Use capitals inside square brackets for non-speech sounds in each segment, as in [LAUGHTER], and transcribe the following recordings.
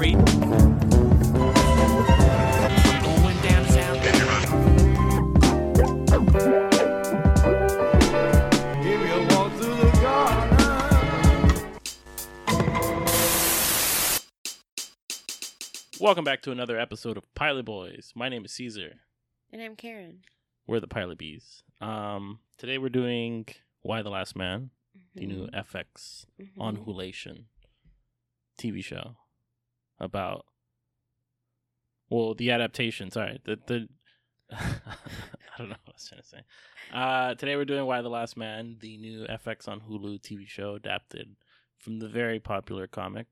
story. Going down to sound. Welcome back to another episode of Pilot Boys. My name is Caesar. And I'm Karen. We're the Pilot Bees. Um, today we're doing Y the Last Man, the new FX on Mhm. Hulation TV show about well the adaptation. Sorry, the the [LAUGHS] I don't know what I was trying to say. Uh, today we're doing Y the Last Man, the new FX on Hulu TV show adapted from the very popular comic.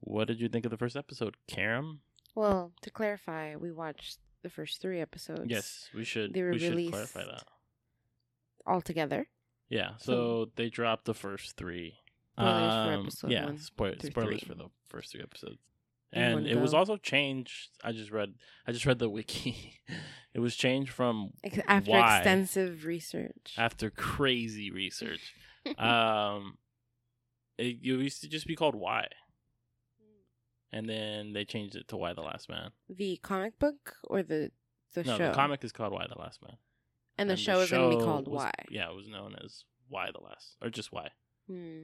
What did you think of the first episode, Karam? Well, to clarify, we watched the first three episodes. Yes, we should they were we should clarify released that. All together. Yeah, so they dropped the first three. Spoilers for Um, episode yeah, one spoil- spoilers three. for the first three episodes. And it was also changed. I just read. I just read the [LAUGHS] wiki. it was changed from After why extensive research. after crazy research. [LAUGHS] um, it, it used to just be called Y, and then they changed it to Y the Last Man. the comic book or the the no, show? the comic is called Y the Last Man, and the show is going to be called was- Y. Yeah, it was known as Y the Last, or just Y. Hmm.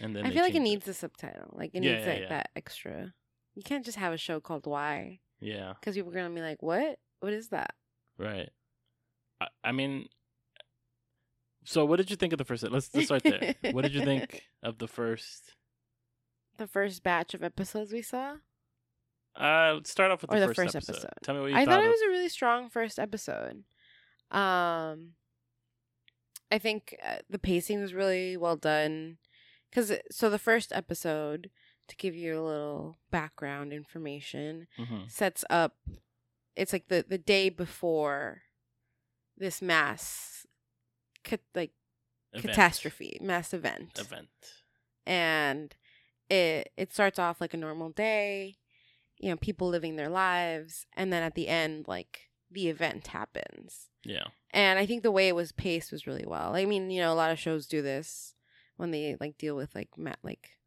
And then I feel like it needs a subtitle. Like it Yeah, needs yeah, like yeah. that extra. You can't just have a show called Y, Yeah. because people are gonna be like, "What? What is that?" Right. I, I mean, so what did you think of the first? Let's let's start there. [LAUGHS] what did you think of the first? The first batch of episodes we saw. Uh, let's start off with Or the, the first, first episode. episode. Tell me what you I thought. thought it of- was a really strong first episode. Um, I think uh, the pacing was really well done. Cause so the first episode, to give you a little background information, Mhm. sets up. It's like the the day before this mass, ca- like Event. catastrophe, mass event, Event. and it it starts off like a normal day you know people living their lives and then at the end like the event happens Yeah. and i think the way it was paced was really well i mean you know a lot of shows do this when they like deal with like ma- like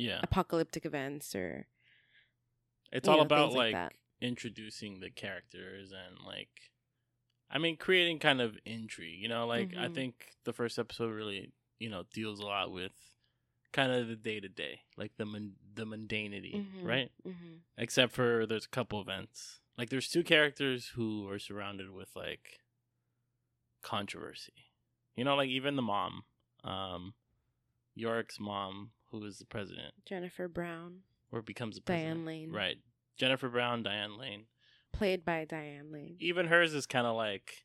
Yeah. apocalyptic events or It's all know, about like like, introducing the characters and like, I mean, creating kind of intrigue. You know, like I Mhm. think the first episode really, you know, deals a lot with kind of the day to day, like the mun- the mundanity, Mhm, right? mhm. except for there's a couple events. Like there's two characters who are surrounded with like controversy. You know, like even the mom, um, Yorick's mom, who is the president jennifer brown or becomes the president. diane lane Right. Jennifer Brown, Diane Lane. played by diane lane Even hers is kind of like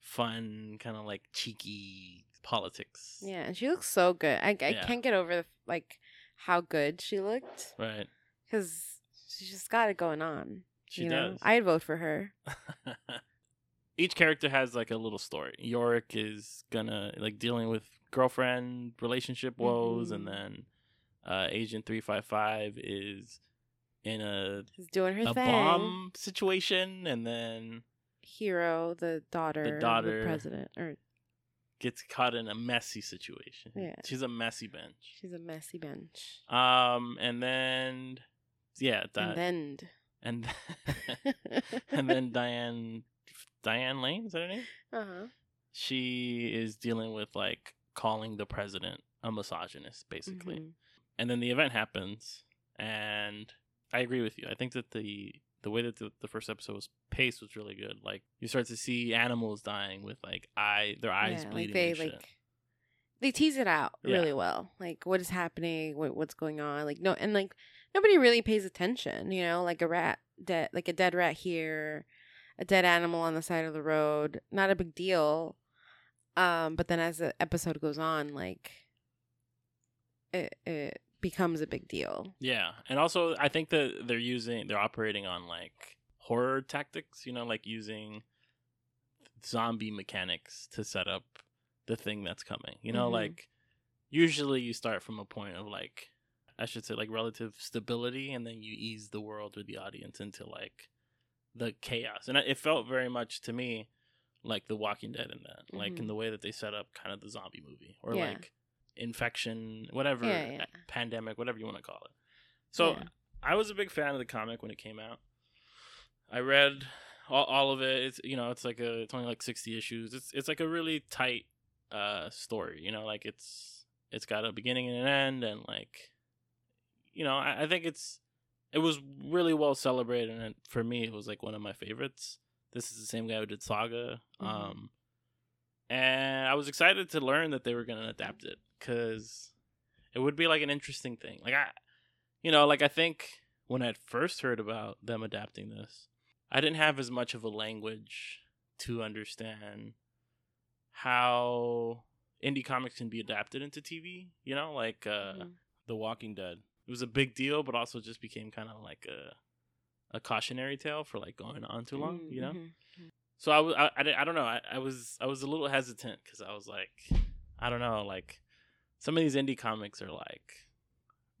fun, kind of like cheeky politics. yeah and she looks so good i, I Yeah. can't get over the, like how good she looked Right. because she's just got it going on She you does. know i'd vote for her [LAUGHS] Each character has like a little story. Yorick is gonna like dealing with girlfriend relationship woes, and Mhm. then uh, Agent Three Five Five is in a She's doing her a thing. bomb situation, and then Hero, the daughter, The daughter- of the president, or gets caught in a messy situation. Yeah. she's a messy bench. she's a messy bench. Um, and then yeah, that and then, and [LAUGHS] and then Diane Diane Lane is that her name? uh huh. she is dealing with like calling the president a misogynist basically Mm-hmm. And then the event happens and i agree with you i think that the the way that the, the first episode was paced was really good like you start to see animals dying with like eye their eyes yeah, bleeding like they and shit. like they tease it out Yeah. really well. Like what is happening, what what's going on. Like no, and like nobody really pays attention. You know, like a rat dead, like a dead rat here, a dead animal on the side of the road. Not a big deal. Um, but then as the episode goes on, like it it becomes a big deal. yeah and also i think that they're using they're operating on like horror tactics you know like using zombie mechanics to set up the thing that's coming you know Mhm. like usually you start from a point of like i should say like relative stability and then you ease the world or the audience into like the chaos and it felt very much to me like the walking dead in that like in Mhm. the way that they set up kind of the zombie movie or Yeah. like infection whatever Yeah, yeah. pandemic whatever you want to call it so Yeah. I was a big fan of the comic when it came out. I read all, all of it. It's you know, it's like a it's only like sixty issues. It's it's like a really tight uh story. You know, like it's it's got a beginning and an end, and like you know, I, I think it's it was really well celebrated, and it, for me, it was like one of my favorites. This is the same guy who did Saga, Mhm. um, and I was excited to learn that they were going to adapt it because it would be like an interesting thing. Like I, you know, like I think when I first heard about them adapting this, I didn't have as much of a language to understand how indie comics can be adapted into TV. You know, like uh, Mhm. The Walking Dead. It was a big deal, but also just became kind of like a a cautionary tale for like going on too long. You know. Mhm. So I was I, I, I don't know I, I was I was a little hesitant because I was like I don't know like some of these indie comics are like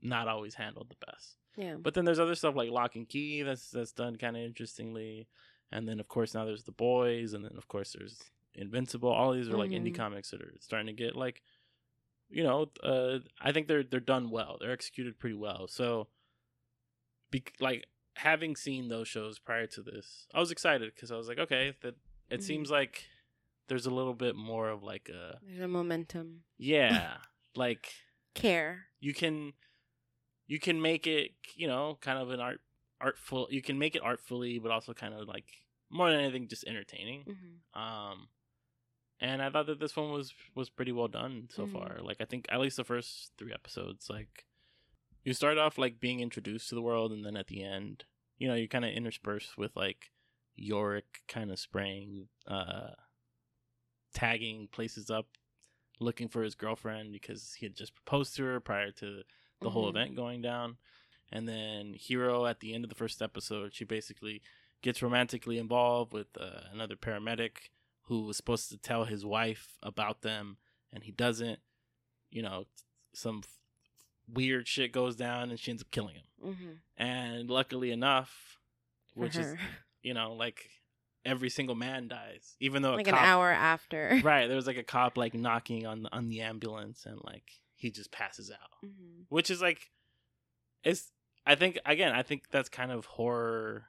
not always handled the best. Yeah. But then there's other stuff like Locke and Key that's that's done kind of interestingly, and then of course now there's The Boys, and then of course there's Invincible. All these are like indie Mhm. comics that are starting to get like, you know, uh, I think they're they're done well. They're executed pretty well. So, be- like having seen those shows prior to this, I was excited because I was like, okay, that it Mhm. seems like there's a little bit more of like a There's a momentum. yeah, like Care. you can you can make it you know kind of an art artful you can make it artfully but also kind of like more than anything just entertaining hmm um and i thought that this one was was pretty well done so Mhm. far like i think at least the first three episodes like you start off like being introduced to the world and then at the end you know you kind of intersperse with like yorick kind of spraying uh tagging places up looking for his girlfriend because he had just proposed to her prior to the whole Mhm. event going down. And then Hero at the end of the first episode, she basically gets romantically involved with uh, another paramedic who was supposed to tell his wife about them, and he doesn't. You know, some f- weird shit goes down, and she ends up killing him. hmm And luckily enough, which is [LAUGHS] you know like every single man dies, even though a like cop, an hour after. [LAUGHS] right? There was like a cop like knocking on the, on the ambulance, and like he just passes out hmm which is like it's i think again i think that's kind of horror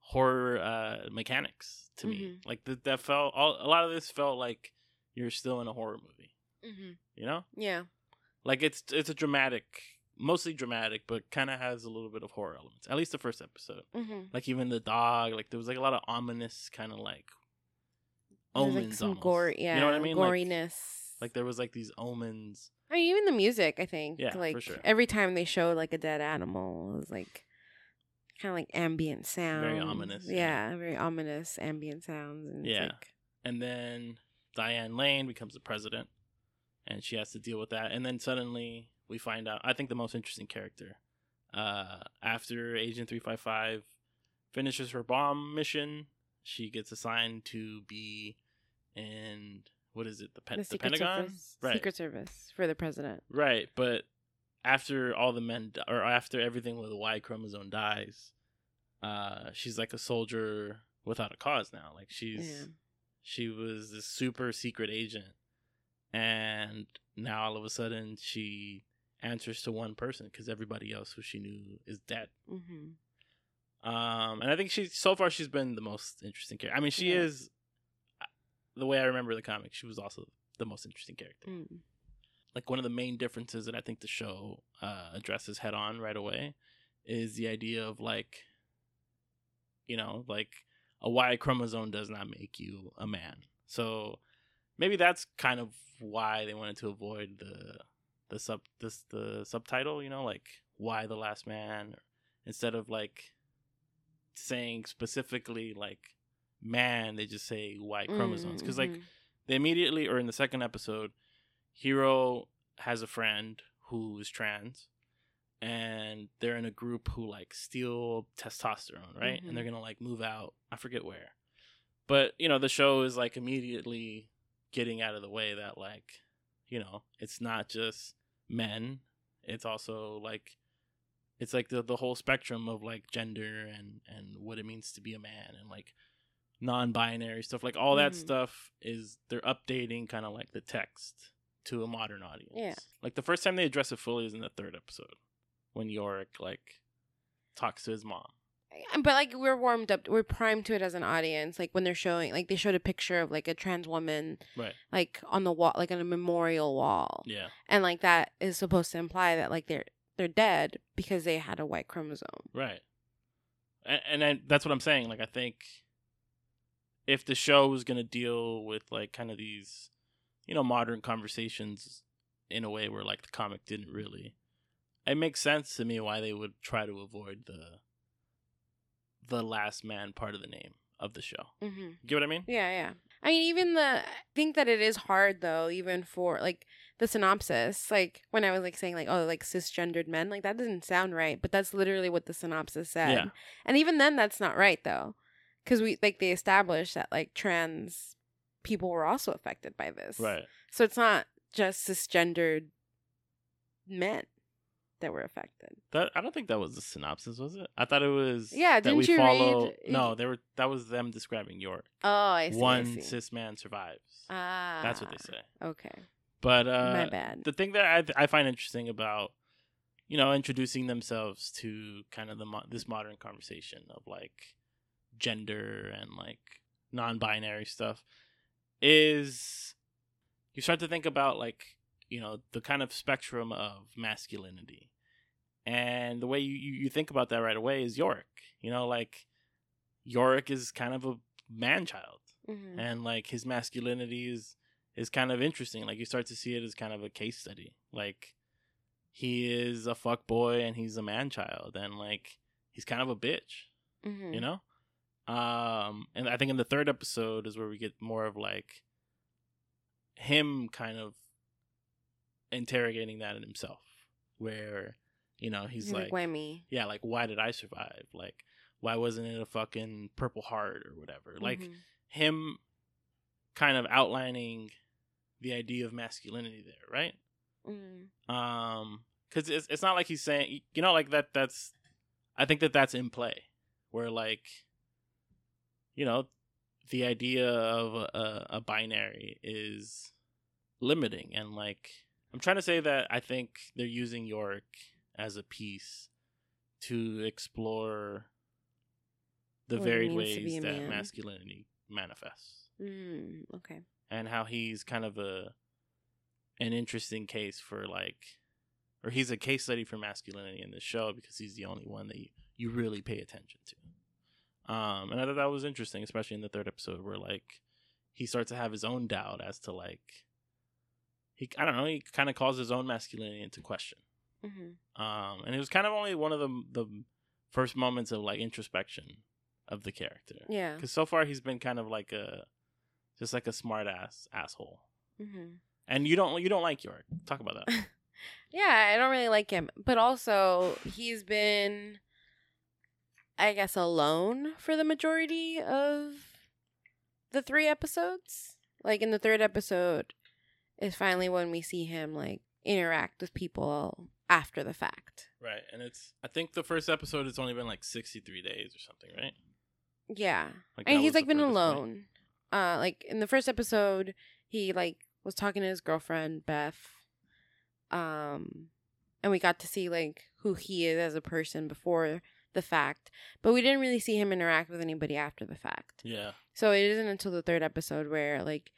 horror uh mechanics to me Mhm. like that that felt all, a lot of this felt like you're still in a horror movie hmm you know Yeah. like it's it's a dramatic mostly dramatic but kind of has a little bit of horror elements at least the first episode hmm like even the dog like there was like a lot of ominous kind of like omens like some almost. gore. Yeah. you know what i mean Like- Goriness. like there was like these omens I mean, even the music. I think. Yeah, for sure. every time they show like a dead animal, it was like kind of like ambient sound. Very ominous, yeah. Yeah, very ominous ambient sounds. And Yeah. like- and then Diane Lane becomes the president, and she has to deal with that. And then suddenly we find out. I think the most interesting character. Uh, after Agent Three Five Five finishes her bomb mission, she gets assigned to be in what is it? The, pen- the the Pentagon, Service, right? Secret Service for the president. Right, but after all the men, or after everything with the Y chromosome dies, uh, she's like a soldier without a cause now. Like she's Yeah. she was this super secret agent, and now all of a sudden she answers to one person because everybody else who she knew is dead. hmm Um, and I think she so far she's been the most interesting character. I mean, she Yeah. is the way I remember the comic. She was also the most interesting character Mm. like one of the main differences that I think the show uh, addresses head on right away is the idea of like, you know, like a Y chromosome does not make you a man. So maybe that's kind of why they wanted to avoid the the sub this the subtitle, you know, like Y the last man instead of like saying specifically like man, they just say Y chromosomes because like Mhm. they immediately or in the second episode hero has a friend who is trans and they're in a group who like steal testosterone right Mhm. and they're gonna like move out i forget where but you know the show is like immediately getting out of the way that like you know it's not just men it's also like it's like the, the whole spectrum of like gender and and what it means to be a man and like non-binary stuff like all that Mhm. stuff is they're updating kind of like the text to a modern audience Yeah. like the first time they address it fully is in the third episode when Yorick like talks to his mom. But like we're warmed up we're primed to it as an audience like when they're showing like they showed a picture of like a trans woman Right. like on the wall like on a memorial wall Yeah. and like that is supposed to imply that like they're they're dead because they had a Y chromosome Right. And, and then that's what I'm saying. Like I think if the show was gonna deal with like kind of these, you know, modern conversations in a way where like the comic didn't really, it makes sense to me why they would try to avoid the the last man part of the name of the show. mm-hmm. Get what I mean? yeah yeah i mean even the i think that it is hard though even for like the synopsis like when i was like saying like oh like cisgendered men like that doesn't sound right but that's literally what the synopsis said Yeah. and even then that's not right though because we like they established that like trans people were also affected by this Right. so it's not just cisgendered men that were affected That I don't think that was the synopsis, was it? I thought it was. Yeah, that we didn't you follow. read- No, they were. That was them describing Yorick. oh i see I One see. cis man survives. ah That's what they say. okay But uh, my bad the thing that I I find interesting about you know introducing themselves to kind of the mo- this modern conversation of like gender and like non-binary stuff is you start to think about like you know the kind of spectrum of masculinity and the way you, you think about that right away is Yorick you know like Yorick is kind of a man child Mhm. and like his masculinity is is kind of interesting. Like you start to see it as kind of a case study. Like he is a fuck boy and he's a man child and like he's kind of a bitch, Mhm. you know? Um and I think in the third episode is where we get more of like him kind of interrogating that in himself where you know he's like, why me yeah like why did i survive like why wasn't it a fucking purple heart or whatever like Mhm. him kind of outlining the idea of masculinity there, right? Mhm. Um, because it's it's not like he's saying, you know, like that. That's I think that that's in play, where like, you know, the idea of a, a binary is limiting, and like I'm trying to say that I think they're using Yorick as a piece to explore the What varied means to be ways that man. masculinity manifests Mm, okay. and how he's kind of a an interesting case for like or he's a case study for masculinity in the show because he's the only one that you, you really pay attention to um and i thought that was interesting especially in the third episode where like he starts to have his own doubt as to like he i don't know he kind of calls his own masculinity into question hmm um and it was kind of only one of the the first moments of like introspection of the character Yeah. because so far he's been kind of like a just like a smart ass asshole hmm and you don't you don't like Yorick. Talk about that. [LAUGHS] Yeah, I don't really like him, but also he's been, I guess, alone for the majority of the three episodes. Like in the third episode, is finally when we see him like interact with people after the fact. right. And it's I think the first episode it's only been like 63 days or something, right? Yeah, Like and he's like been furthest point. alone. Uh, like in the first episode, he like was talking to his girlfriend Beth. Um, and we got to see like who he is as a person before the fact, but we didn't really see him interact with anybody after the fact. Yeah. So it isn't until the third episode where like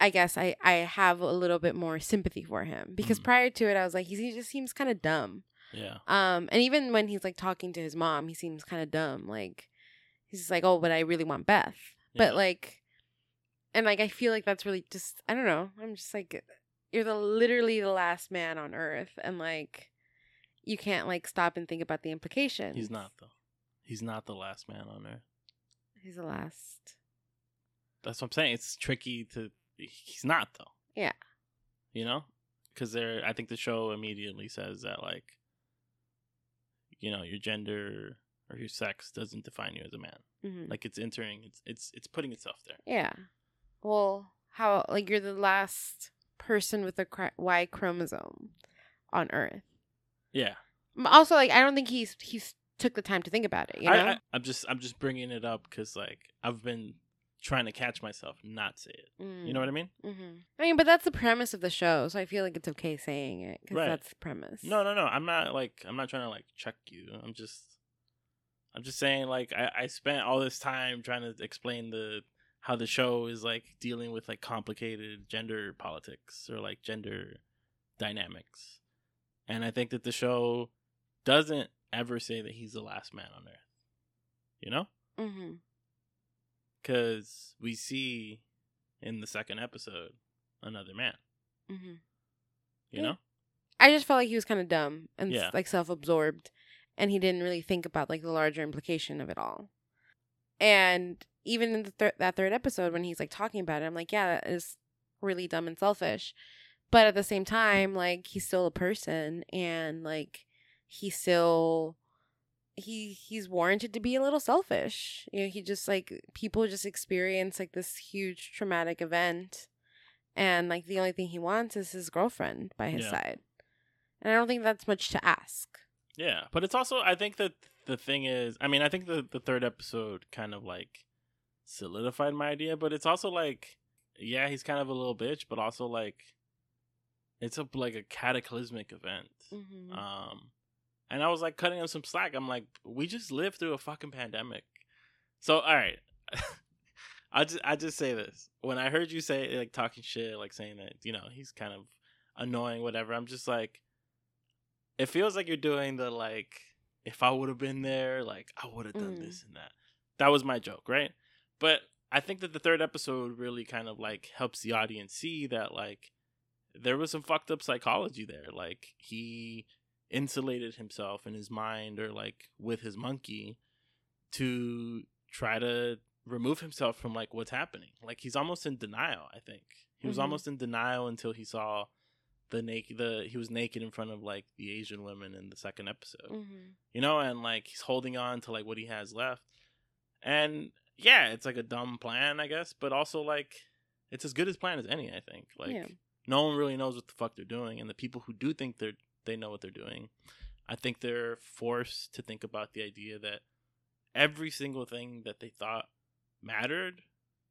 I guess I I have a little bit more sympathy for him because Mhm. prior to it I was like he's, he just seems kind of dumb. Yeah. Um, and even when he's like talking to his mom, he seems kind of dumb. Like he's just like, "Oh, but I really want Beth." Yeah. But like, and like I feel like that's really just I don't know. I'm just like, you're the literally the last man on Earth, and like, you can't like stop and think about the implications. He's not though. He's not the last man on earth. He's the last. That's what I'm saying. It's tricky to he's not though. Yeah. You know? Cuz there I think the show immediately says that like you know, your gender or your sex doesn't define you as a man. hmm Like it's entering it's it's it's putting itself there. Yeah. Well, how like you're the last person with a Y chromosome on Earth. Yeah. Also, like I don't think he's he's took the time to think about it. You know. I, I'm just I'm just bringing it up because like I've been trying to catch myself not say it. Mm. You know what I mean? hmm I mean, but that's the premise of the show, so I feel like it's okay saying it because Right. that's the premise. No, no, no. I'm not like I'm not trying to like check you. I'm just I'm just saying like I, I spent all this time trying to explain the how the show is like dealing with like complicated gender politics or like gender dynamics. And I think that the show doesn't ever say that he's the last man on earth. You know? hmm Cuz we see in the second episode another man, hmm you Yeah. know? I just felt like he was kind of dumb and Yeah. like self-absorbed, and he didn't really think about like the larger implication of it all. And even in the thir- that third episode, when he's like talking about it, I'm like, yeah, that is really dumb and selfish. But at the same time, like he's still a person, and like he still he he's warranted to be a little selfish. You know, he just like people just experience like this huge traumatic event, and like the only thing he wants is his girlfriend by his Yeah. side. And I don't think that's much to ask. Yeah, but it's also I think that the thing is, I mean, I think the the third episode kind of like solidified my idea, but it's also like yeah, he's kind of a little bitch, but also like it's a like a cataclysmic event. Mm-hmm. Um and I was like cutting him some slack. I'm like, we just lived through a fucking pandemic. So all right. [LAUGHS] I just I just say this. When I heard you say like talking shit, like saying that, you know, he's kind of annoying, whatever, I'm just like it feels like you're doing the like if I would have been there, like I would have done Mm. this and that. That was my joke, right? But I think that the third episode really kind of like helps the audience see that like there was some fucked up psychology there. Like he insulated himself in his mind or like with his monkey to try to remove himself from like what's happening. Like he's almost in denial, I think. He was Mhm. almost in denial until he saw the naked the he was naked in front of like the Asian women in the second episode. Mm-hmm. You know, and like he's holding on to like what he has left. And yeah, it's like a dumb plan, I guess, but also like it's as good as plan as any, I think. Like Yeah. no one really knows what the fuck they're doing and the people who do think they're they know what they're doing i think they're forced to think about the idea that every single thing that they thought mattered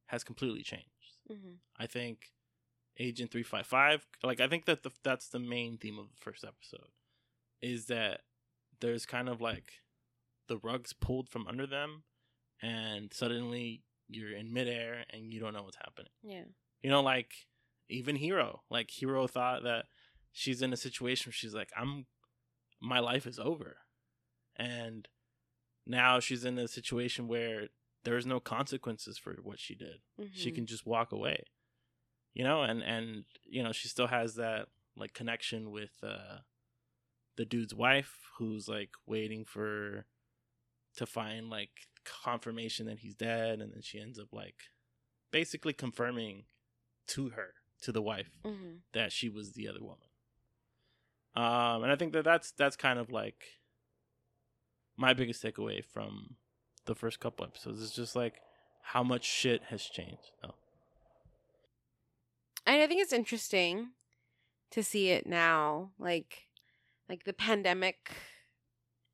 has completely changed Mm-hmm. i think agent 355 like i think that the, that's the main theme of the first episode is that there's kind of like the rugs pulled from under them and suddenly you're in midair and you don't know what's happening Yeah. you know, like even Hero, like Hero thought that she's in a situation where she's like, I'm, my life is over. And now she's in a situation where there's no consequences for what she did. She Mhm. can just walk away. You know, and, and, you know, she still has that like connection with, uh, the dude's wife who's like waiting for, to find like confirmation that he's dead. And then she ends up like basically confirming to her, to the wife, Mm-hmm. that she was the other woman. Um, and I think that that's that's kind of like my biggest takeaway from the first couple episodes is just like how much shit has changed. Oh, And I think it's interesting to see it now, like like the pandemic,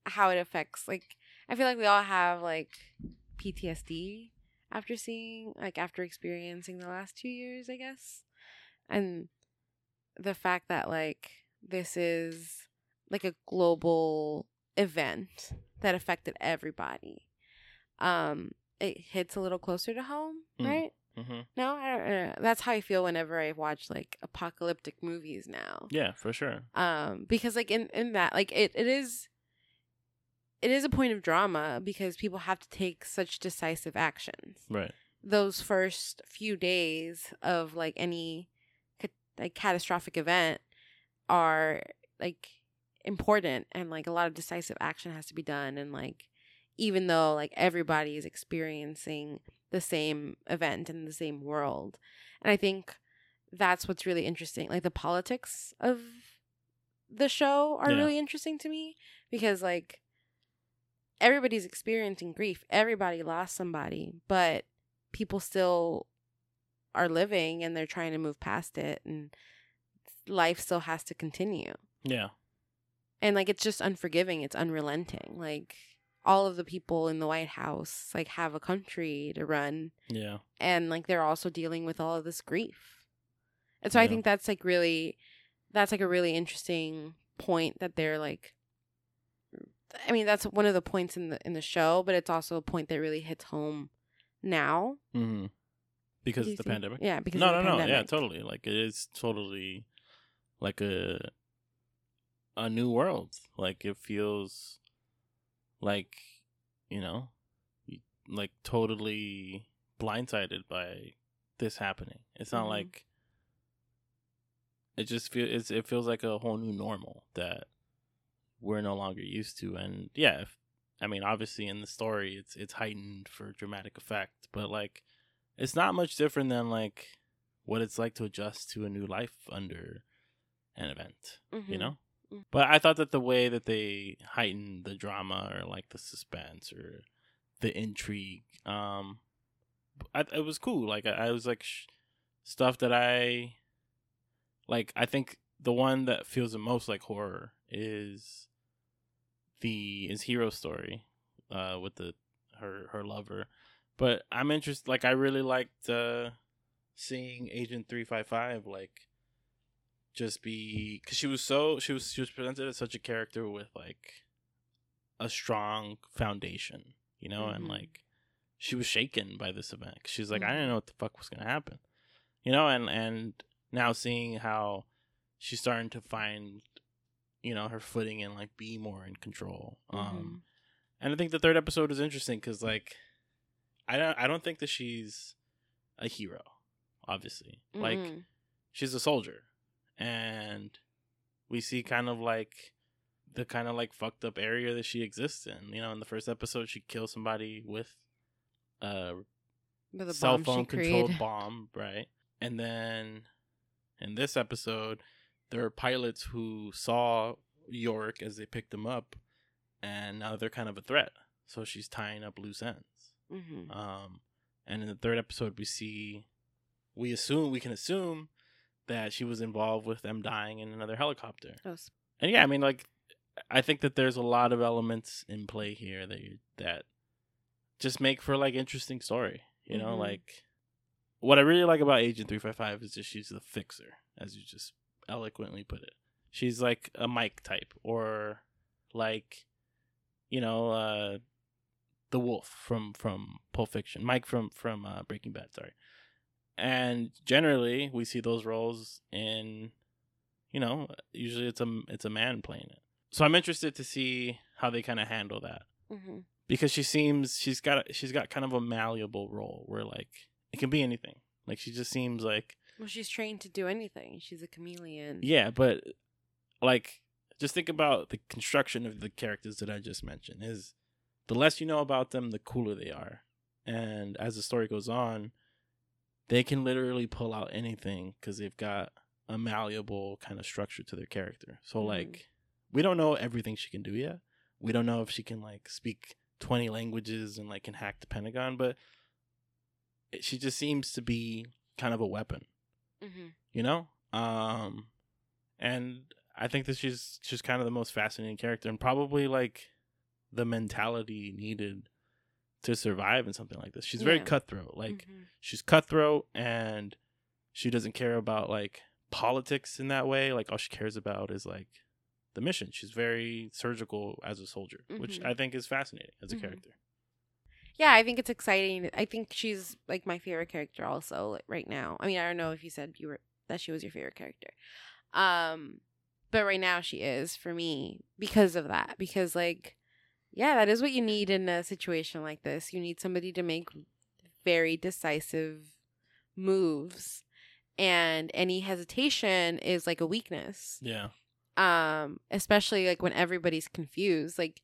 how it affects. Like I feel like we all have like PTSD after seeing, like after experiencing the last two years, I guess, and the fact that like this is like a global event that affected everybody. Um, it hits a little closer to home, Mm. right? mm-hmm. No, I don't, uh, that's how I feel whenever I watch like apocalyptic movies now. yeah, for sure. Um, because like in in that like it it is it is a point of drama because people have to take such decisive actions. Right. Those first few days of like any ca- like catastrophic event are like important and like a lot of decisive action has to be done and like even though like everybody is experiencing the same event in the same world and i think that's what's really interesting like the politics of the show are Yeah. really interesting to me because like everybody's experiencing grief everybody lost somebody but people still are living and they're trying to move past it and life still has to continue Yeah. and like it's just unforgiving it's unrelenting like all of the people in the White House like have a country to run Yeah. and like they're also dealing with all of this grief. And so I think that's like really that's like a really interesting point that they're like I mean that's one of the points in the in the show, but it's also a point that really hits home now. hmm Because of the pandemic. Yeah, because no, of the no, no. Yeah, totally. Like it is totally like a a new world. Like it feels like you know, like totally blindsided by this happening. It's not Mhm. like it just feels it feels like a whole new normal that we're no longer used to. And yeah, if, I mean, obviously in the story, it's it's heightened for dramatic effect, but like it's not much different than like what it's like to adjust to a new life under an event, you Mhm. know? Mhm. But I thought that the way that they heightened the drama or like the suspense or the intrigue, um, I, it was cool. Like I, I was like sh- stuff that I like. I think the one that feels the most like horror is the is hero story, uh, with the her her lover. But I'm interested. Like I really liked uh, seeing Agent Three Five Five like just be because she was so she was she was presented as such a character with like a strong foundation, you know, and Mhm. like she was shaken by this event. 'cause She's like, I Mhm. didn't know what the fuck was gonna happen, you know, and and now seeing how she's starting to find, you know, her footing and like be more in control. Mm-hmm. Um, and I think the third episode is interesting because like, I don't I don't think that she's a hero, obviously, like Mhm. she's a soldier and we see kind of like the kind of like fucked up area that she exists in you know in the first episode she kills somebody with a With cell phone controlled created. bomb right and then in this episode there are pilots who saw Yorick as they picked him up and now they're kind of a threat so she's tying up loose ends Mhm. um, and in the third episode, we see, we assume, we can assume that she was involved with them dying in another helicopter. Oh, And yeah, I mean, like, I think that there's a lot of elements in play here that you, that just make for like interesting story. You know, Mhm. like what I really like about Agent Three Five Five is just she's the fixer, as you just eloquently put it. She's like a Mike type, or like, you know, uh, the Wolf from from Pulp Fiction, Mike from from uh, Breaking Bad. Sorry, and generally we see those roles in, you know, usually it's a it's a man playing it. So I'm interested to see how they kind of handle that Mhm. because she seems she's got she's got kind of a malleable role where like it can be anything. Like she just seems like Well, she's trained to do anything. She's a chameleon. yeah, but like just think about the construction of the characters that I just mentioned is the less you know about them, the cooler they are. And as the story goes on, they can literally pull out anything because they've got a malleable kind of structure to their character. So Mhm. like we don't know everything she can do yet. We don't know if she can like speak 20 languages and like can hack the Pentagon, but it- she just seems to be kind of a weapon hmm you know um and i think that she's she's kind of the most fascinating character and probably like the mentality needed to survive in something like this she's very Yeah. cutthroat like Mhm. she's cutthroat and she doesn't care about like politics in that way like all she cares about is like the mission she's very surgical as a soldier which Mhm. i think is fascinating as a Mhm. character Yeah, I think it's exciting. I think she's like my favorite character also like, right now. I mean, I don't know if you said you were that she was your favorite character. Um but right now she is for me because of that. Because like yeah, that is what you need in a situation like this. You need somebody to make very decisive moves and any hesitation is like a weakness. Yeah. Um especially like when everybody's confused. Like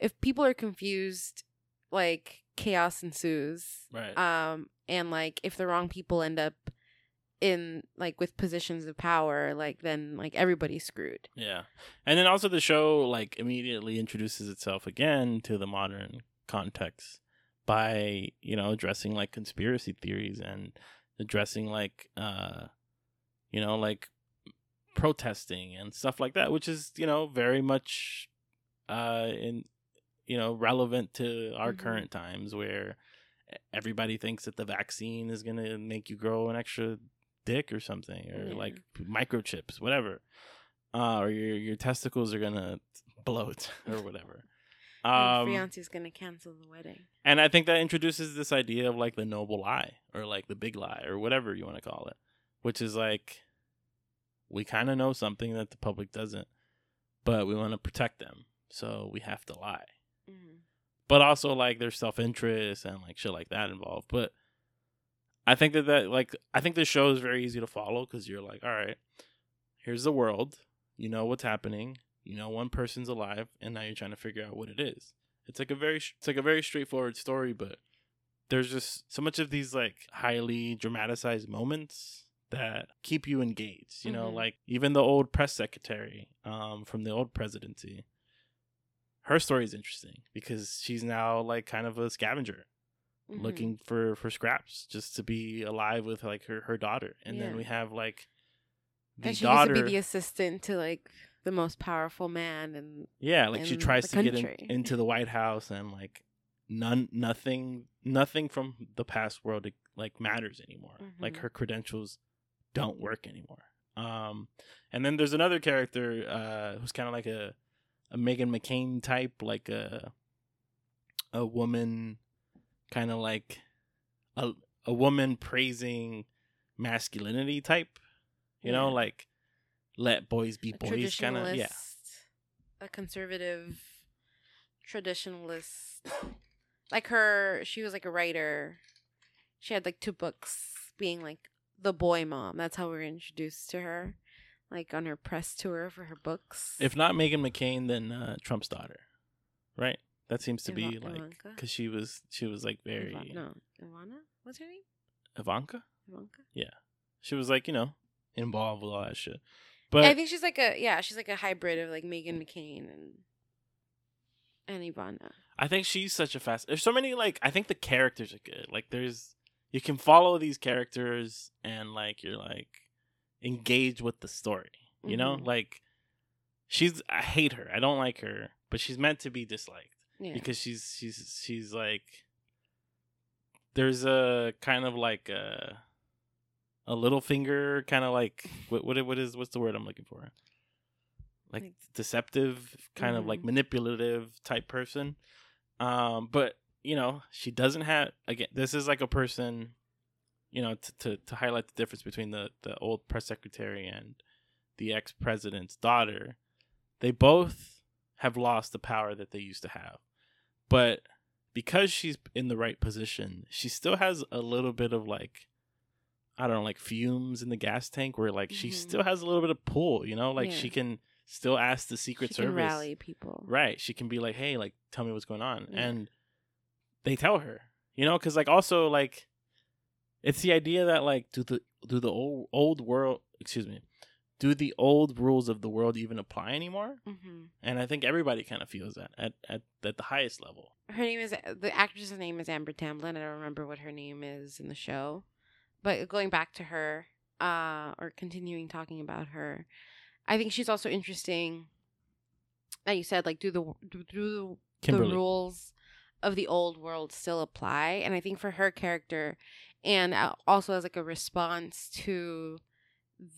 if people are confused like chaos ensues right. um and like if the wrong people end up in like with positions of power like then like everybody's screwed Yeah. And then also the show like immediately introduces itself again to the modern context by, you know, addressing like conspiracy theories and addressing like uh you know, like protesting and stuff like that, which is, you know, very much uh in you know relevant to our Mhm. current times where everybody thinks that the vaccine is gonna make you grow an extra dick or something or Yeah. like microchips whatever uh, or your your testicles are gonna bloat [LAUGHS] or whatever [LAUGHS] um, fiance's gonna cancel the wedding. and I think that introduces this idea of like the noble lie or like the big lie or whatever you want to call it, which is like we kind of know something that the public doesn't, but we want to protect them, so we have to lie. Mhm. But also like there's self interest and like shit like that involved. But I think that that like I think the show is very easy to follow because you're like, all right, here's the world, you know what's happening, you know one person's alive, and now you're trying to figure out what it is. It's like a very it's like a very straightforward story, but there's just so much of these like highly dramatized moments that keep you engaged. You know, Mhm. like even the old press secretary um, from the old presidency. Her story is interesting because she's now like kind of a scavenger Mhm. looking for for scraps just to be alive with like her her daughter. And then we have like the and she daughter used to be the assistant to like the most powerful man and yeah like she tries to get in, into the white house and like none nothing nothing from the past world like matters anymore. Like Mhm. her credentials don't work anymore. Um and then there's another character uh who's kind of like a a Meghan McCain type like a a woman kind of like a a woman praising masculinity type you know like let boys be a boys kind of yeah a conservative traditionalist. like her, she was like a writer. She had like two books, being like the boy mom. That's how we were introduced to her, like on her press tour for her books. if not Meghan McCain then uh Trump's daughter right that seems to be like Ivanka? because she was she was like very Iva- no, Ivana. What's her name? Ivanka Ivanka. Yeah, she was like you know involved with all that shit but I think she's like a yeah, she's like a hybrid of like Meghan McCain and and Ivana. I think she's such a fast. There's so many like I think the characters are good. Like there's you can follow these characters and like you're like engaged with the story. You know, Mhm. like she's I hate her. I don't like her, but she's meant to be disliked Yeah. because she's she's she's like there's a kind of like a a little finger kind of like [LAUGHS] what what what is what's the word I'm looking for? Like, Like- deceptive, kind of like Mhm. manipulative type person. Um, but you know, she doesn't have again. This is like a person, you know, to to, to highlight the difference between the the old press secretary and the ex president's daughter. They both have lost the power that they used to have, but because she's in the right position, she still has a little bit of like. I don't know, like fumes in the gas tank, where like she Mhm. still has a little bit of pull, you know, like Yeah. she can still ask the Secret she Service. can rally people. Right. She can be like, hey, like, tell me what's going on. Yeah. And they tell her, you know, because, like, also, like, it's the idea that, like, do the, do the old, old world, excuse me, do the old rules of the world even apply anymore? hmm And I think everybody kind of feels that at, at, at the highest level. Her name is the actress's name is Amber Tamblyn. I don't remember what her name is in the show, but going back to her, uh, or continuing talking about her, I think she's also interesting. That you said, like, do the do, do the rules of the old world still apply? And I think for her character, and uh, also as like a response to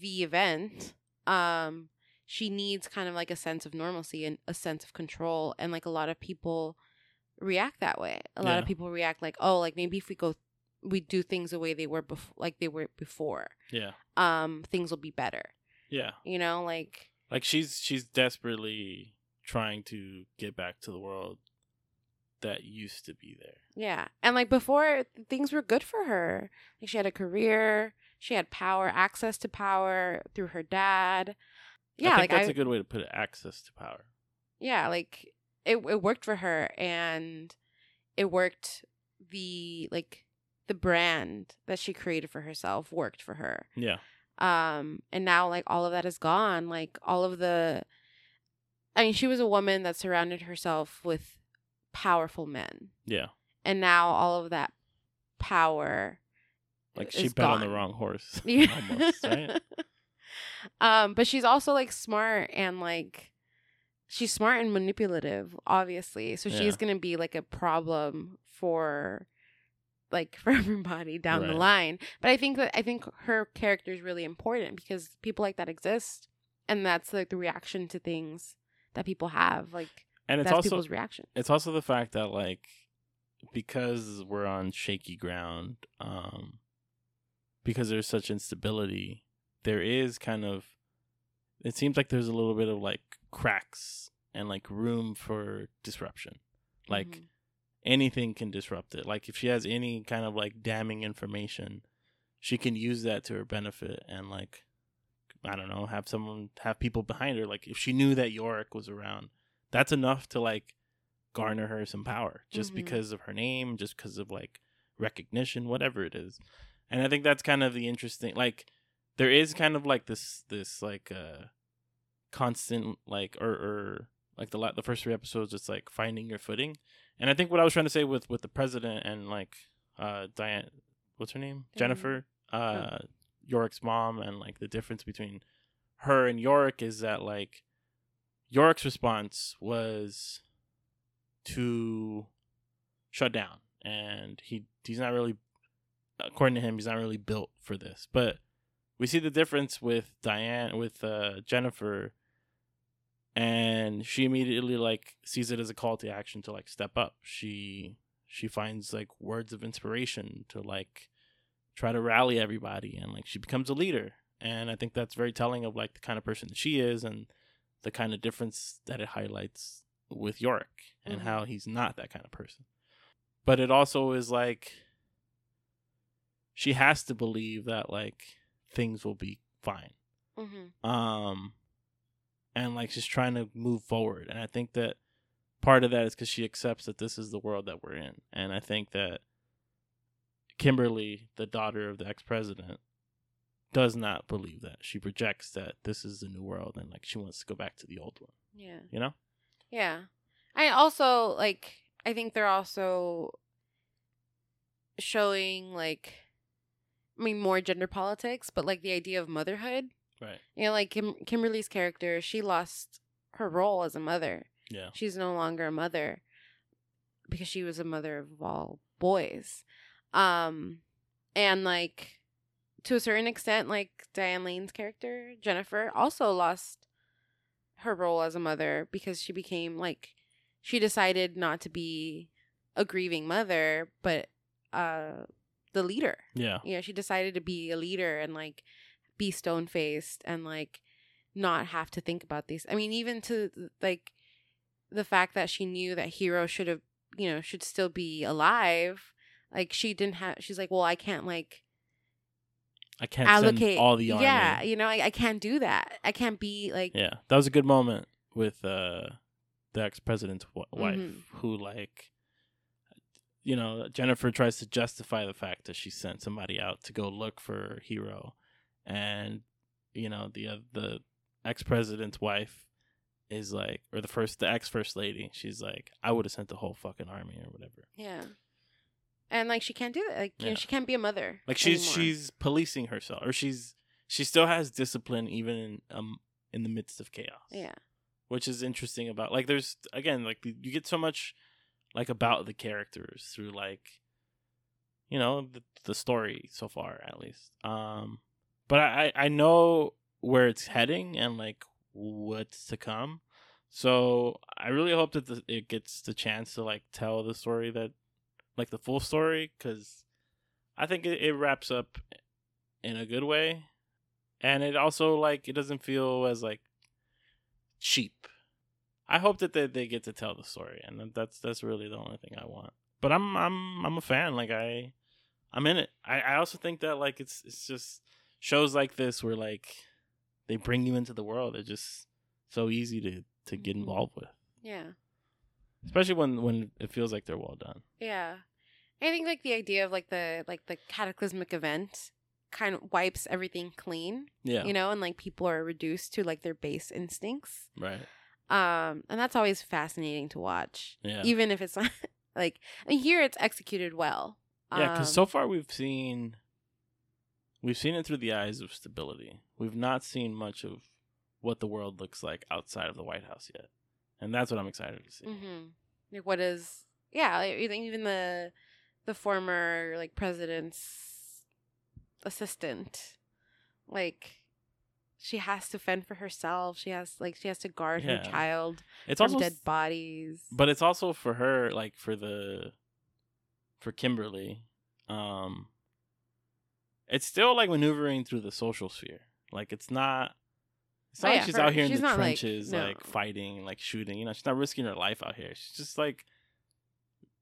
the event, um, she needs kind of like a sense of normalcy and a sense of control, and like a lot of people react that way. A lot Yeah. of people react like, oh, like maybe if we go, we do things the way they were before, like they were before, Yeah. um, things will be better. Yeah. You know, like Like, she's, she's desperately trying to get back to the world that used to be there. Yeah. And like before things were good for her. Like she had a career, she had power, access to power through her dad. Yeah, I think like that's I a good way to put it access to power. yeah, like it it worked for her and it worked the like the brand that she created for herself worked for her. Yeah. Um and now like all of that is gone. Like all of the I mean she was a woman that surrounded herself with powerful men. Yeah. And now all of that power Like, she bet on the wrong horse. [LAUGHS] Yeah. Almost, right? [LAUGHS] um, but she's also like smart and like she's smart and manipulative, obviously. So Yeah. she's gonna be like a problem for like [LAUGHS] for everybody down the line. But I think that I think her character is really important because people like that exist, and that's like the reaction to things that people have. Like and it's that's also people's reaction. it's also the fact that like because we're on shaky ground um because there's such instability there is kind of it seems like there's a little bit of like cracks and like room for disruption like Mhm. anything can disrupt it like if she has any kind of like damning information she can use that to her benefit and like i don't know have someone have people behind her like if she knew that yorick was around that's enough to like garner her some power just Mhm. because of her name just because of like recognition whatever it is and i think that's kind of the interesting like there is kind of like this this like uh constant like or or like the la- the first three episodes it's like finding your footing. And i think what i was trying to say with with the president and like uh diane what's her name? Diane. jennifer? Uh yorick's mom and like the difference between her and yorick is that like yorick's response was to shut down. And he he's not really according to him he's not really built for this. But we see the difference with diane with uh jennifer and she immediately like sees it as a call to action to like step up. She she finds like words of inspiration to like try to rally everybody and like she becomes a leader. And i think that's very telling of like the kind of person she is and the kind of difference that it highlights with Yorick and Mhm. how he's not that kind of person. But it also is like she has to believe that like things will be fine Mhm. um and like she's trying to move forward and i think that part of that is because she accepts that this is the world that we're in and i think that kimberly the daughter of the ex-president does not believe that she projects that this is the new world and like she wants to go back to the old one Yeah. you know Yeah. I also like I think they're also showing like I mean more gender politics, but like the idea of motherhood. right You know, like Kim- Kimberly's character, she lost her role as a mother. yeah She's no longer a mother because she was a mother of all boys. Um and like to a certain extent like Diane Lane's character, Jennifer, also lost her role as a mother because she became like she decided not to be a grieving mother, but uh the leader. yeah You know, she decided to be a leader and like be stone faced and like not have to think about these. I mean, even to like the fact that she knew that Hero should have, you know, should still be alive. Like she didn't have. She's like, well, I can't like i can't allocate send all the army Yeah, you know, I, I can't do that. I can't be like. Yeah, that was a good moment with uh the ex president's w- wife, Mhm. who like, you know, Jennifer tries to justify the fact that she sent somebody out to go look for Hero, and you know the uh, the ex president's wife is like, or the first the ex first lady, she's like, I would have sent the whole fucking army or whatever. Yeah. And like she can't do that. Like you Yeah. know, she can't be a mother. Like she's anymore. she's policing herself, or she's she still has discipline even in um in the midst of chaos. Yeah. which is interesting about like there's again like you get so much like about the characters through like you know the, the story so far at least. Um but i i know where it's heading and like what's to come. So i really hope that the, it gets the chance to like tell the story that like the full story because i think it, it wraps up in a good way. And it also like it doesn't feel as like cheap. I hope that they, they get to tell the story, and that's that's really the only thing I want. But I'm I'm I'm a fan. Like I, I'm in it. I, I also think that like it's it's just shows like this where like they bring you into the world. They're just so easy to to get Mhm. involved with, Yeah. especially when when it feels like they're well done. Yeah. I think like the idea of like the like the cataclysmic event kind of wipes everything clean, Yeah, you know, and like people are reduced to like their base instincts. right. Um and that's always fascinating to watch. Yeah, Even if it's [LAUGHS] not like I mean here it's executed well. Yeah, because Um, so far we've seen we've seen it through the eyes of stability. We've not seen much of what the world looks like outside of the White House yet. and that's what I'm excited to see. Mm-hmm. Like what is yeah, like, even the the former like president's assistant, like she has to fend for herself. She has like she has to guard Yeah. her child It's from also, dead bodies. but it's also for her, like for the, for Kimberly, um. It's still like maneuvering through the social sphere. Like it's not. It's Oh, not yeah, like she's her- out here in the not, like- trenches, no. like fighting, like shooting. You know, she's not risking her life out here. She's just like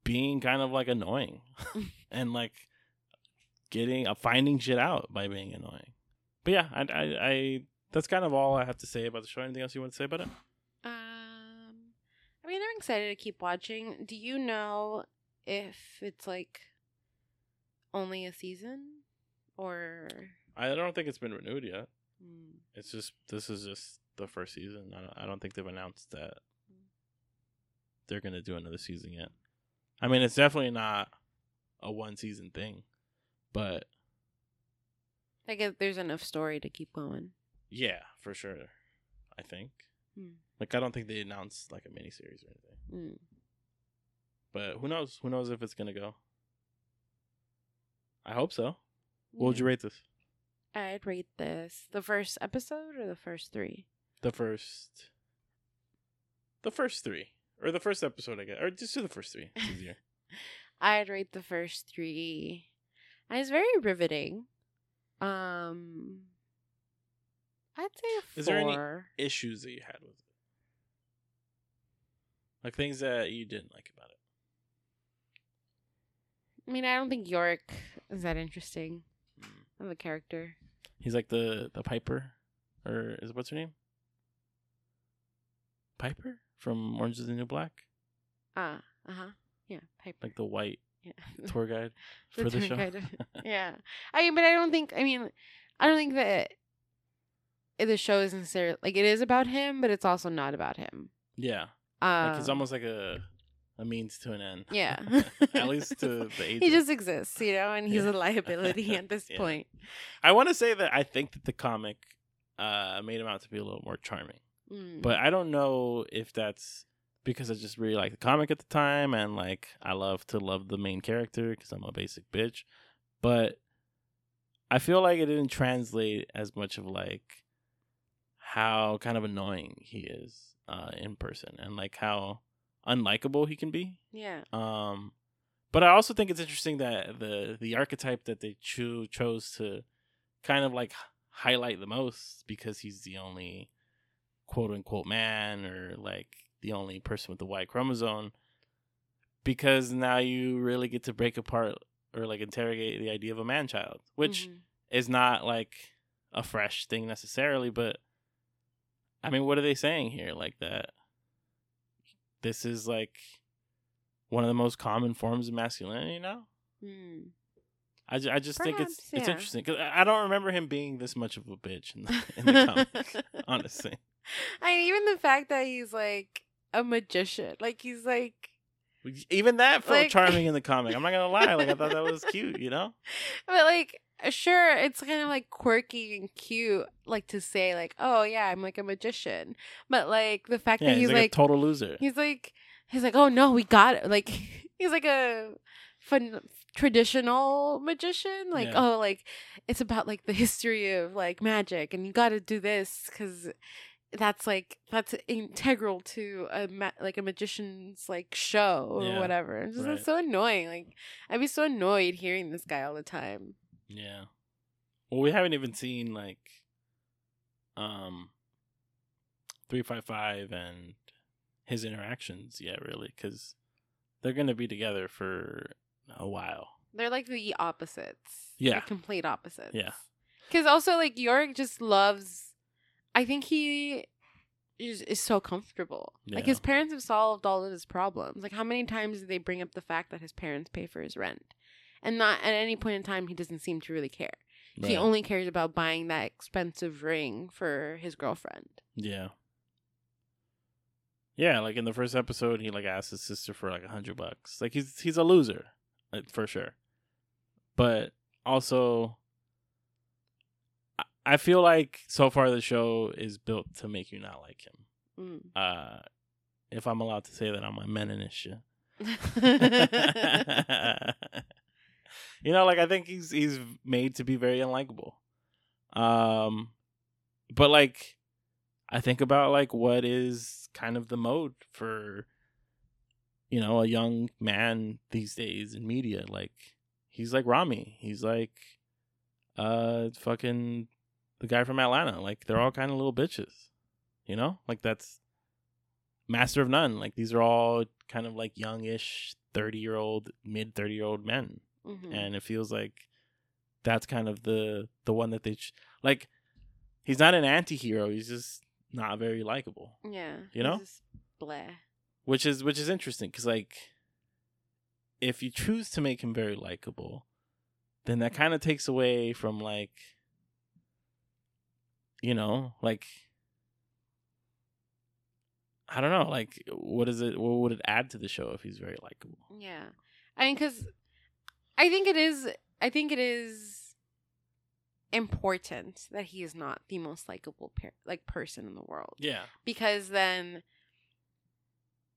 being kind of like annoying, [LAUGHS] and like getting uh, finding shit out by being annoying. But yeah, I, I, I that's kind of all I have to say about the show. Anything else you want to say about it? Um, I mean, I'm excited to keep watching. Do you know if it's like only a season or? I don't think it's been renewed yet. Hmm. It's just this is just the first season. I don't, I don't think they've announced that they're gonna do another season yet. I mean, it's definitely not a one season thing, but Like, if there's enough story to keep going. yeah, for sure. I think. Hmm. Like, I don't think they announced like a miniseries or anything. Mm. But who knows? Who knows if it's gonna go? I hope so. What would you rate this? I'd rate this the first episode or the first three. The first, the first three, or the first episode, I guess, or just do the first three. It's easier. [LAUGHS] I'd rate the first three. It's very riveting. Um, I'd say a four. Is there any- Issues that you had with it, like things that you didn't like about it. I mean, I don't think Yorick is that interesting Mm. of a character. He's like the the Piper, or is what's her name? Piper from Orange Is the New Black, Ah, uh huh. Yeah, Piper. like the white yeah. [LAUGHS] tour guide The for the show. guide. [LAUGHS] [LAUGHS] yeah. I mean, but I don't think. I mean, I don't think that the show is necessarily like it is about him, but it's also not about him. yeah, Um, like it's almost like a a means to an end. yeah. At least to the agent. he just exists, you know, and he's Yeah. a liability at this Yeah. point. I want to say that I think that the comic uh made him out to be a little more charming. Mm. But I don't know if that's because I just really liked the comic at the time and like I love to love the main character because I'm a basic bitch. But I feel like it didn't translate as much of like how kind of annoying he is uh, in person and like how unlikable he can be. yeah. Um, but I also think it's interesting that the the archetype that they cho- chose to kind of like highlight the most because he's the only quote unquote man or like the only person with the Y chromosome. Because now you really get to break apart or like interrogate the idea of a man child, which Mhm. is not like a fresh thing necessarily, but I mean, what are they saying here? Like that this is like one of the most common forms of masculinity now. Mm. I, ju- I just think it's Perhaps, it's interesting because I I don't remember him being this much of a bitch in the, in the [LAUGHS] comic. honestly, I mean, even the fact that he's like a magician, like he's like, even that felt Like- charming in [LAUGHS] the comic. I'm not gonna lie, like I thought that was cute. You know? but like, sure, it's kind of like quirky and cute, like to say like, oh yeah, I'm like a magician, but like the fact Yeah, that he's, he's, like, like, a total loser. he's like, he's like, oh no, we got it, like [LAUGHS] he's like a fun traditional magician like Yeah. oh like it's about like the history of like magic and you got to do this because that's like that's integral to a ma- like a magician's like show or Yeah, whatever. It's just right. so annoying. Like I'd be so annoyed hearing this guy all the time. Yeah. Well, we haven't even seen like um 355 and his interactions yet really cuz they're going to be together for a while. They're like the opposites. Yeah. Complete opposites. Yeah. Because also like Yorick just loves. I think he is, is so comfortable. Like his parents have solved all of his problems. Like how many times do they bring up the fact that his parents pay for his rent, and not at any point in time he doesn't seem to really care. He only cares about buying that expensive ring for his girlfriend. Yeah. Yeah, like in the first episode, he like asked his sister for like a hundred bucks. Like he's he's a loser, like, for sure. But also, I- feel like so far the show is built to make you not like him. Mm. Uh, if I'm allowed to say that I'm a meninist shit. [LAUGHS] you know, like I think he's he's made to be very unlikable. Um, but like, I think about like what is kind of the mode for, you know, a young man these days in media. Like, he's like Ramy. He's like, uh, fucking the guy from Atlanta. Like, they're all kind of little bitches. You know, like that's Master of None. Like these are all kind of like youngish, thirty year old, mid thirty year old men Mhm. and it feels like that's kind of the the one that they ch- like he's not an anti-hero he's just not very likable yeah, you know? he's just Bleh. which is which is interesting because like if you choose to make him very likable then that kind of takes away from like you know like i don't know like what is it what would it add to the show if he's very likable? Yeah, I mean, because I think it is. I think it is important that he is not the most likable per- like person in the world. Yeah. Because then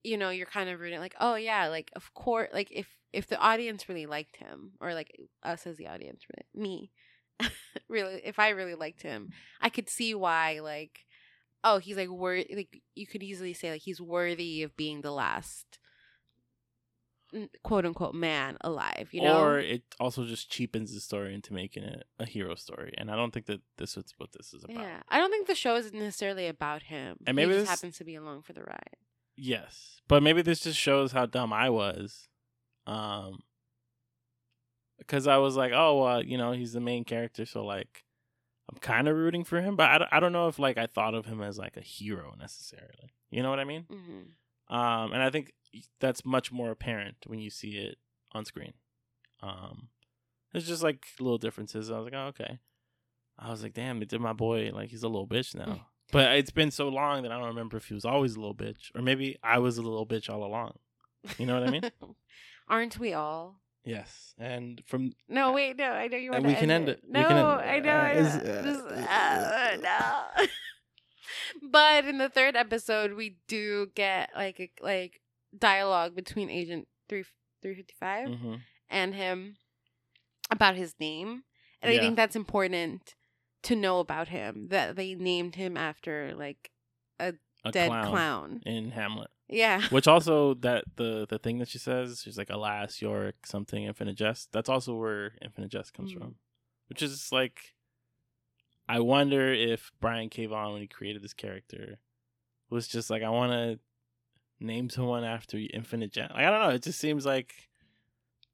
you know you're kind of rooting like oh yeah like of course like if if the audience really liked him or like us as the audience really, me [LAUGHS] really if i really liked him i could see why like oh he's like wor- like you could easily say like he's worthy of being the last quote unquote man alive you know? Or it also just cheapens the story into making it a hero story, and I don't think that this is what this is about. yeah i don't think the show is necessarily about him. And maybe he this- happens to be along for the ride. Yes, but maybe this just shows how dumb I was, um, because I was like, oh, uh, you know, he's the main character, so like, I'm kind of rooting for him, but I, don't- I don't know if like I thought of him as like a hero necessarily. You know what I mean? hmm Um, and I think that's much more apparent when you see it on screen. Um, it's just like little differences. I was like, oh, okay. I was like, damn, it did my boy like he's a little bitch now. [LAUGHS] but it's been so long that I don't remember if he was always a little bitch or maybe I was a little bitch all along. You know what I mean? [LAUGHS] Aren't we all? Yes. And from No, wait, no. I know you want we to can end it. We No, can end it. I know. I Uh, know. uh, Just, uh, no. [LAUGHS] but in the third episode, we do get like a, like dialogue between Agent three three fifty five Mhm. and him about his name, and I think that's important to know about him. That they named him after like a dead clown, clown. in Hamlet. Yeah. [LAUGHS] Which also that the the thing that she says, she's like, "Alas, Yorick, something infinite jest." That's also where infinite jest comes Mm. from, which is like, I wonder if Brian K. Vaughan, when he created this character, was just like, I want to name someone after infinite jest. Like, I don't know. It just seems like,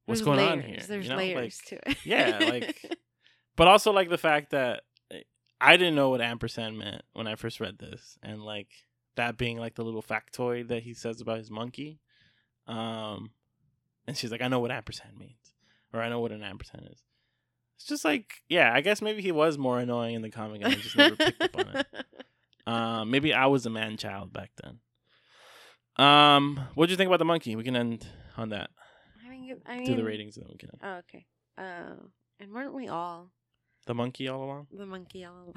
what's There's going layers. on here? There's you know? layers like, to it. yeah, like- [LAUGHS] but also like the fact that eh, I didn't know what ampersand meant when I first read this, and like that being like the little factoid that he says about his monkey. Um, and she's like, I know what ampersand means, or I know what an ampersand is. It's just like, yeah, I guess maybe he was more annoying in the comic, and I just never picked up on it. [LAUGHS] Um, maybe I was a man child back then. Um, what do you think about the monkey? We can end on that. I mean, I mean, Do the ratings, and then we can end. Oh, okay. Uh, and weren't we all The monkey all along. the monkey all along?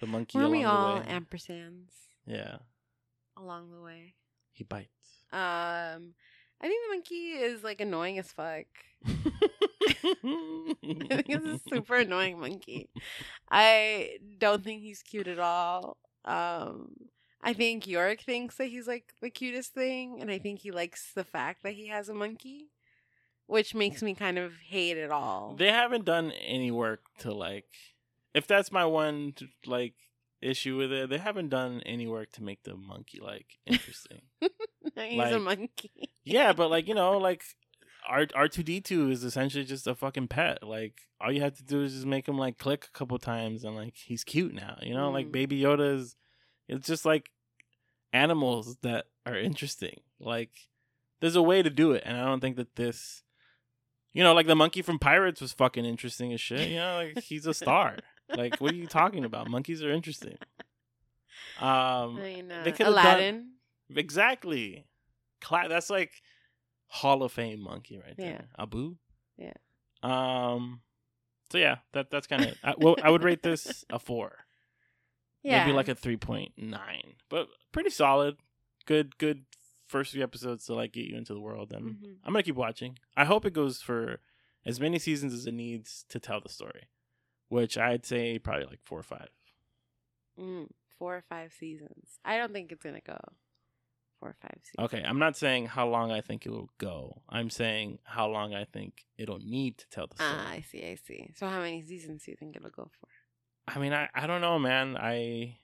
The monkey weren't along we all the way. ampersands yeah, along the way? he bites. Um, I think the monkey is like annoying as fuck. [LAUGHS] I think it's a super annoying monkey. I don't think he's cute at all. Um, I think Yorick thinks that he's like the cutest thing, and I think he likes the fact that he has a monkey, which makes me kind of hate it all. They haven't done any work to like. If that's my one like issue with it, they haven't done any work to make the monkey [LAUGHS] like interesting. he's like- a monkey. yeah, but like you know, like R R two D two is essentially just a fucking pet. Like all you have to do is just make him like click a couple times, and like he's cute now. You know, like Mm. Baby Yoda is. It's just like animals that are interesting. Like there's a way to do it, and I don't think that this. You know, like the monkey from Pirates was fucking interesting as shit. You know, like he's a star. [LAUGHS] like, what are you talking about? Monkeys are interesting. Um, I uh, they could've done- Aladdin. Exactly. Cla- that's like Hall of Fame monkey right there. Yeah. Abu. Yeah. Um. So yeah, that that's kind of. I, well, I would rate this a four, Yeah. maybe like a three point nine, but pretty solid good good first few episodes to like get you into the world. And Mhm. I'm gonna keep watching. I hope it goes for as many seasons as it needs to tell the story, which I'd say probably like four or five. Mm, four or five seasons. I don't think it's gonna go four or five seasons. Okay, I'm not saying how long I think it will go. I'm saying how long I think it'll need to tell the story. Ah, I see. I see. So how many seasons do you think it'll go for? I mean, I, I don't know, man. I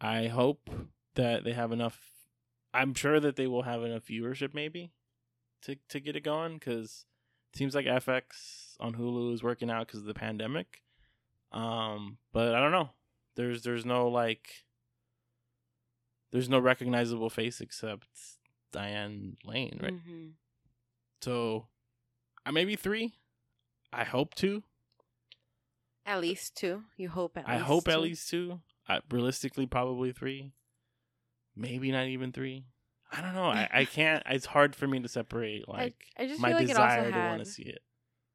I hope that they have enough. I'm sure that they will have enough viewership, maybe, to to get it going. Because it seems like FX on Hulu is working out because of the pandemic. Um, but I don't know. There's there's no like. There's no recognizable face except Diane Lane, right? Mhm. So, I maybe three. I hope two. At least two. You hope at I least hope at two? least two. I, realistically, probably three. Maybe not even three. I don't know. I, I [LAUGHS] can't. It's hard for me to separate like I just my feel like it also desire to want to see it.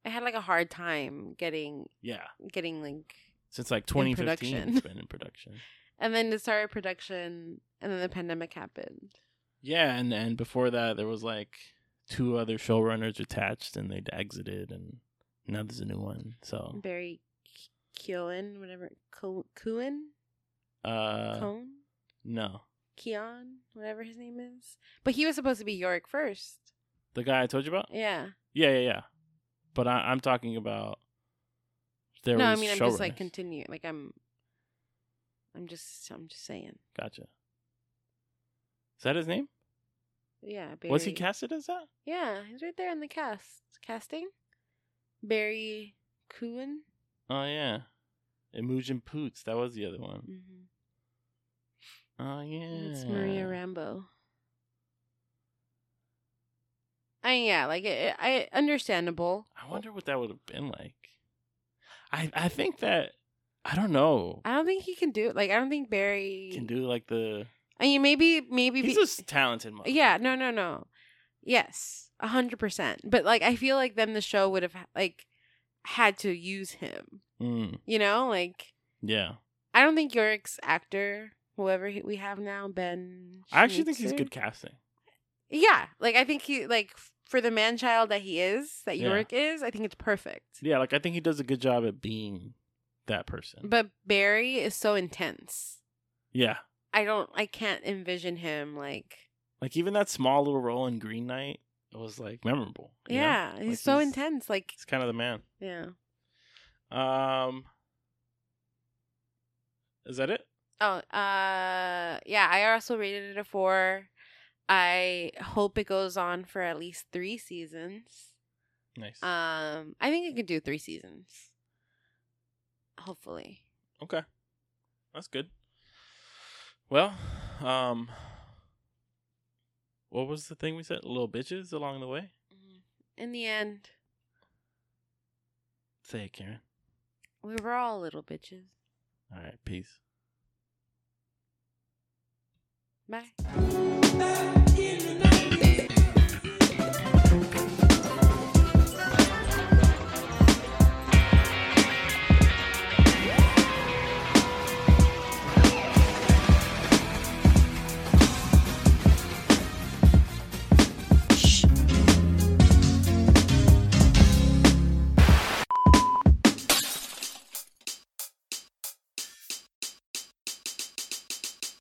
I had like a hard time getting Yeah, getting like since like 2015, production. it's been in production. [LAUGHS] and then it started production and then the pandemic happened. Yeah, and and before that, there was like two other showrunners attached, and they'd exited, and now there's a new one. So, Barry Keown, whatever Co- Cohen, uh, Cone, no, Keon, whatever his name is. But he was supposed to be Yorick first. the guy I told you about. Yeah. Yeah, yeah, yeah. But I, I'm talking about. There no, I mean I'm just like continue. Like I'm. I'm just. I'm just saying. Gotcha. Is that his name? Yeah. Barry. Was he casted as that? Yeah, he's right there in the cast casting. Barry Cohen. Oh yeah, Imogen Poots. That was the other one. Mm-hmm. Oh yeah, It's Maria Rambo. I yeah, like it, I understandable. I wonder what that would have been like. I I think that I don't know. I don't think he can do it. Like I don't think Barry Can do like the. I mean, maybe maybe He's be- a talented mother. yeah. No, no, no. Yes, a hundred percent. But like, I feel like then the show would have like had to use him. Mm, You know, like yeah. I don't think Yorick's actor, whoever he, we have now, Ben. I actually think he's good casting. Yeah, like I think he like for the man child that he is, that. Yorick is. I think it's perfect. Yeah, like I think he does a good job at being that person. But Barry is so intense. yeah, I don't. I can't envision him like. like even that small little role in Green Knight was like memorable. Yeah, he's so he's- intense. Like, He's kind of the man. yeah. Um, is that it? Oh, uh, yeah. I also rated it a four. I hope it goes on for at least three seasons. Nice. Um, I think it could do three seasons. Hopefully. okay, that's good. Well, um, what was the thing we said? Little bitches along the way. In the end, Say it, Karen. we were all little bitches. All right, peace. Bye. Night.